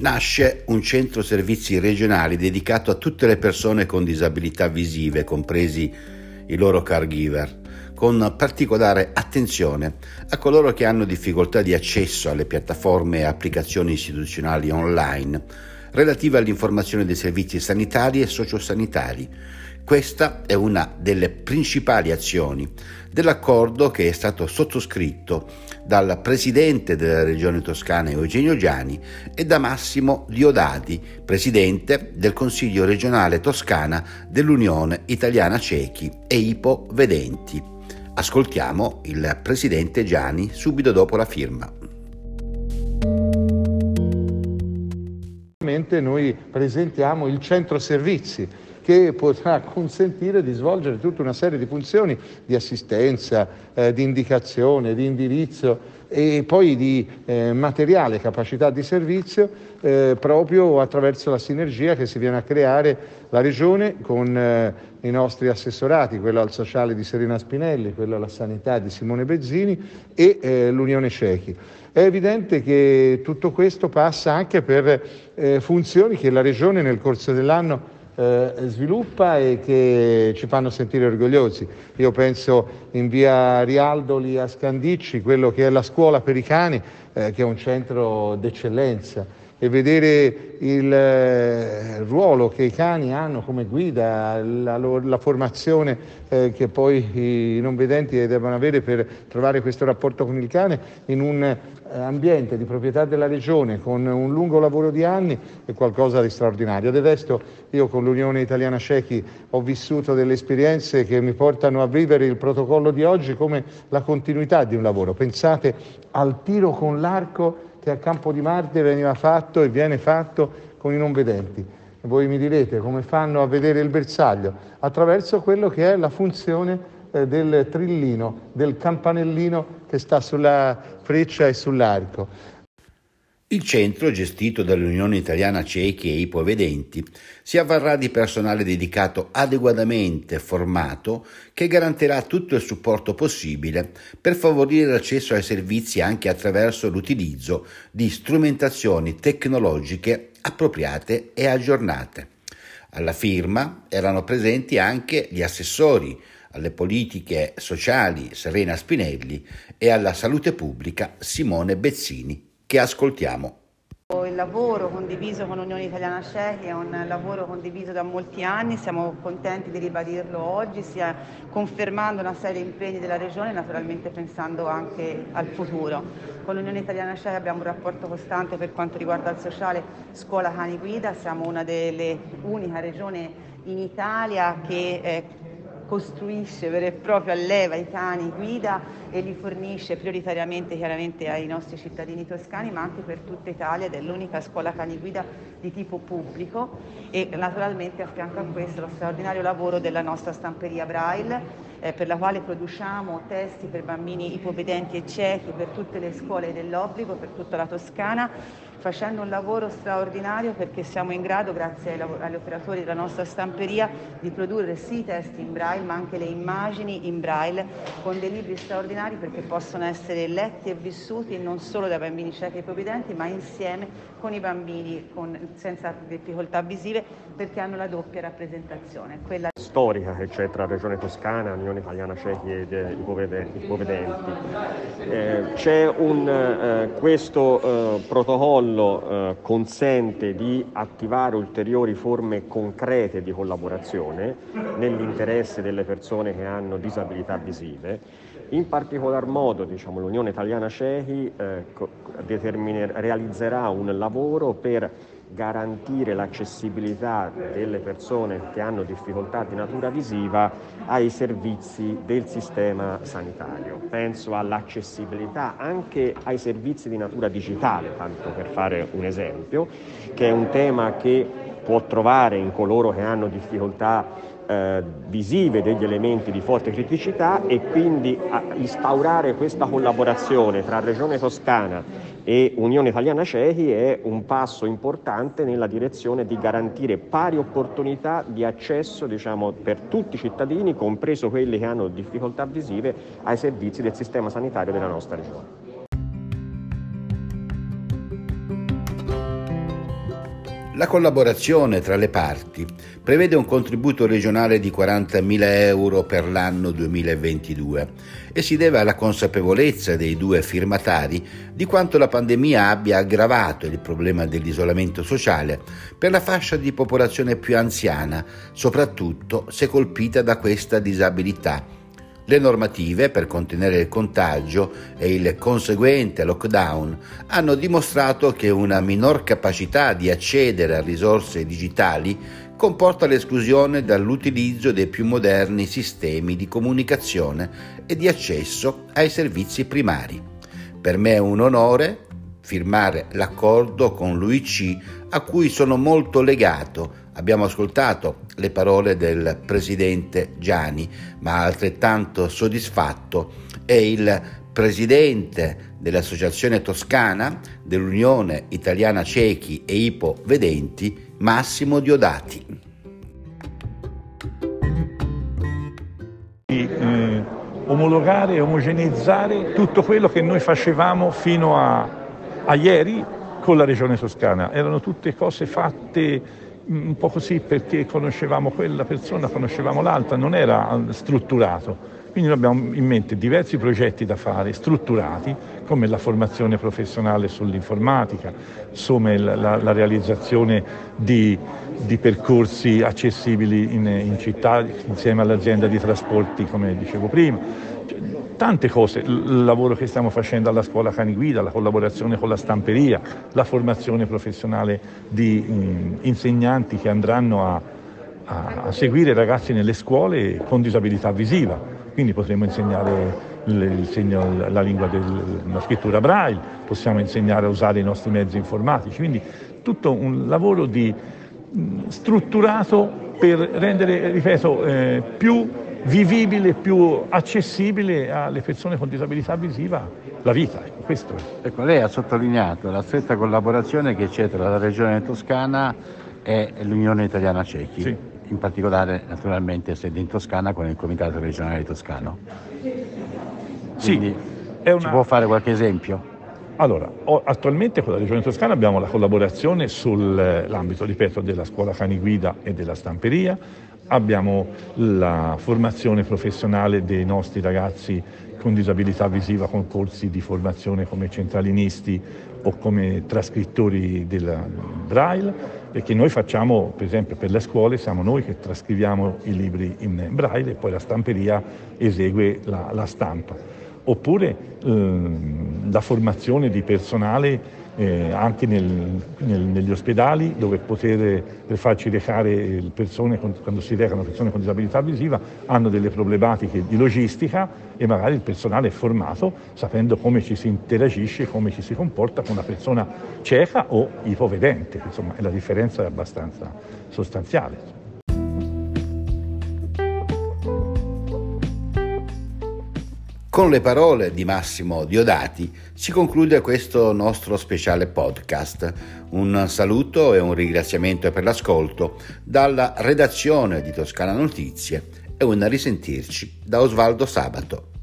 Nasce un centro servizi regionali dedicato a tutte le persone con disabilità visive, compresi i loro caregiver, con particolare attenzione a coloro che hanno difficoltà di accesso alle piattaforme e applicazioni istituzionali online relative all'informazione dei servizi sanitari e sociosanitari. Questa è una delle principali azioni dell'accordo che è stato sottoscritto dal presidente della regione toscana Eugenio Giani e da Massimo Diodati, presidente del Consiglio regionale toscana dell'Unione Italiana Cechi e Ipo Vedenti. Ascoltiamo il presidente Giani subito dopo la firma. Noi presentiamo il centro servizi che potrà consentire di svolgere tutta una serie di funzioni di assistenza, eh, di indicazione, di indirizzo e poi di eh, materiale, capacità di servizio eh, proprio attraverso la sinergia che si viene a creare la Regione con eh, i nostri assessorati, quello al sociale di Serena Spinelli, quello alla sanità di Simone Bezzini e eh, l'Unione Cechi. È evidente che tutto questo passa anche per eh, funzioni che la Regione nel corso dell'anno eh, sviluppa e che ci fanno sentire orgogliosi. Io penso in via Rialdoli a Scandicci, quello che è la scuola per i cani, eh, che è un centro d'eccellenza e vedere il eh, ruolo che i cani hanno come guida, la, la formazione eh, che poi i non vedenti devono avere per trovare questo rapporto con il cane in un eh, ambiente di proprietà della regione con un lungo lavoro di anni è qualcosa di straordinario. Del resto io con l'Unione Italiana Cechi ho vissuto delle esperienze che mi portano a vivere il protocollo di oggi come la continuità di un lavoro. Pensate al tiro con l'arco che a Campo di Marte veniva fatto e viene fatto con i non vedenti. E voi mi direte come fanno a vedere il bersaglio? Attraverso quello che è la funzione eh, del trillino, del campanellino che sta sulla freccia e sull'arco. Il centro, gestito dall'Unione Italiana Ciechi e Ipovedenti, si avvarrà di personale dedicato adeguatamente formato che garantirà tutto il supporto possibile per favorire l'accesso ai servizi anche attraverso l'utilizzo di strumentazioni tecnologiche appropriate e aggiornate. Alla firma erano presenti anche gli assessori alle politiche sociali Serena Spinelli e alla salute pubblica Simone Bezzini che ascoltiamo. Il lavoro condiviso con l'Unione Italiana Cechi è un lavoro condiviso da molti anni, siamo contenti di ribadirlo oggi, sia confermando una serie di impegni della Regione, naturalmente pensando anche al futuro. Con l'Unione Italiana Cechi abbiamo un rapporto costante per quanto riguarda il sociale Scuola Cani Guida, siamo una delle uniche regioni in Italia che eh, costruisce vero e proprio, alleva i cani guida e li fornisce prioritariamente chiaramente ai nostri cittadini toscani ma anche per tutta Italia ed è l'unica scuola cani guida di tipo pubblico e naturalmente a fianco a questo lo straordinario lavoro della nostra stamperia Braille eh, per la quale produciamo testi per bambini ipovedenti e ciechi per tutte le scuole dell'obbligo, per tutta la Toscana, facendo un lavoro straordinario perché siamo in grado, grazie ai agli operatori della nostra stamperia, di produrre sì i testi in braille ma anche le immagini in braille con dei libri straordinari perché possono essere letti e vissuti non solo dai bambini ciechi e ipovedenti ma insieme con i bambini con, senza difficoltà visive perché hanno la doppia rappresentazione. Quella storica che c'è tra Regione Toscana, Unione Italiana Cechi e eh, ipovedenti. Eh, c'è un, eh, questo eh, protocollo eh, consente di attivare ulteriori forme concrete di collaborazione nell'interesse delle persone che hanno disabilità visive in particolar modo diciamo, l'Unione Italiana Cechi eh, realizzerà un lavoro per garantire l'accessibilità delle persone che hanno difficoltà di natura visiva ai servizi del sistema sanitario. Penso all'accessibilità anche ai servizi di natura digitale, tanto per fare un esempio, che è un tema che può trovare in coloro che hanno difficoltà eh, visive degli elementi di forte criticità e quindi instaurare questa collaborazione tra Regione Toscana e Unione Italiana Cechi è un passo importante nella direzione di garantire pari opportunità di accesso diciamo, per tutti i cittadini, compreso quelli che hanno difficoltà visive, ai servizi del sistema sanitario della nostra regione. La collaborazione tra le parti prevede un contributo regionale di 40.000 euro per l'anno 2022 e si deve alla consapevolezza dei due firmatari di quanto la pandemia abbia aggravato il problema dell'isolamento sociale per la fascia di popolazione più anziana, soprattutto se colpita da questa disabilità le normative per contenere il contagio e il conseguente lockdown hanno dimostrato che una minor capacità di accedere a risorse digitali comporta l'esclusione dall'utilizzo dei più moderni sistemi di comunicazione e di accesso ai servizi primari. Per me è un onore firmare l'accordo con l'UIC a cui sono molto legato Abbiamo ascoltato le parole del presidente Gianni, ma altrettanto soddisfatto è il presidente dell'Associazione Toscana dell'Unione Italiana Ciechi e Ipovedenti, Massimo Diodati. Eh, omologare omogeneizzare tutto quello che noi facevamo fino a, a ieri con la Regione Toscana. Erano tutte cose fatte un po' così perché conoscevamo quella persona, conoscevamo l'altra, non era strutturato. Quindi noi abbiamo in mente diversi progetti da fare, strutturati, come la formazione professionale sull'informatica, come la, la, la realizzazione di, di, percorsi accessibili in, in città insieme all'azienda di trasporti, come dicevo prima tante cose, il lavoro che stiamo facendo alla scuola Caniguida, la collaborazione con la stamperia, la formazione professionale di mh, insegnanti che andranno a, a, a, seguire ragazzi nelle scuole con disabilità visiva, quindi potremo insegnare segno, la lingua della scrittura braille, possiamo insegnare a usare i nostri mezzi informatici, quindi tutto un lavoro di, mh, strutturato per rendere, ripeto, eh, più vivibile, più accessibile alle persone con disabilità visiva la vita. Questo Ecco, lei ha sottolineato la stretta collaborazione che c'è tra la Regione Toscana e l'Unione Italiana Cechi, sì. in particolare naturalmente sede in Toscana con il Comitato regionale toscano. Quindi, sì, una... ci può fare qualche esempio? Allora, attualmente con la Regione Toscana abbiamo la collaborazione sull'ambito, ripeto, della scuola caniguida e della stamperia, abbiamo la formazione professionale dei nostri ragazzi con disabilità visiva con corsi di formazione come centralinisti o come trascrittori del Braille, perché noi facciamo, per esempio per le scuole, siamo noi che trascriviamo i libri in Braille e poi la stamperia esegue la, la stampa. Oppure ehm, la formazione di personale eh, anche nel, nel, negli ospedali dove poter, per farci recare persone con, quando si recano persone con disabilità visiva hanno delle problematiche di logistica e magari il personale è formato sapendo come ci si interagisce, come ci si comporta con una persona cieca o ipovedente, insomma la differenza è abbastanza sostanziale. Con le parole di Massimo Diodati si conclude questo nostro speciale podcast. Un saluto e un ringraziamento per l'ascolto dalla redazione di Toscana Notizie e un risentirci da Osvaldo Sabato.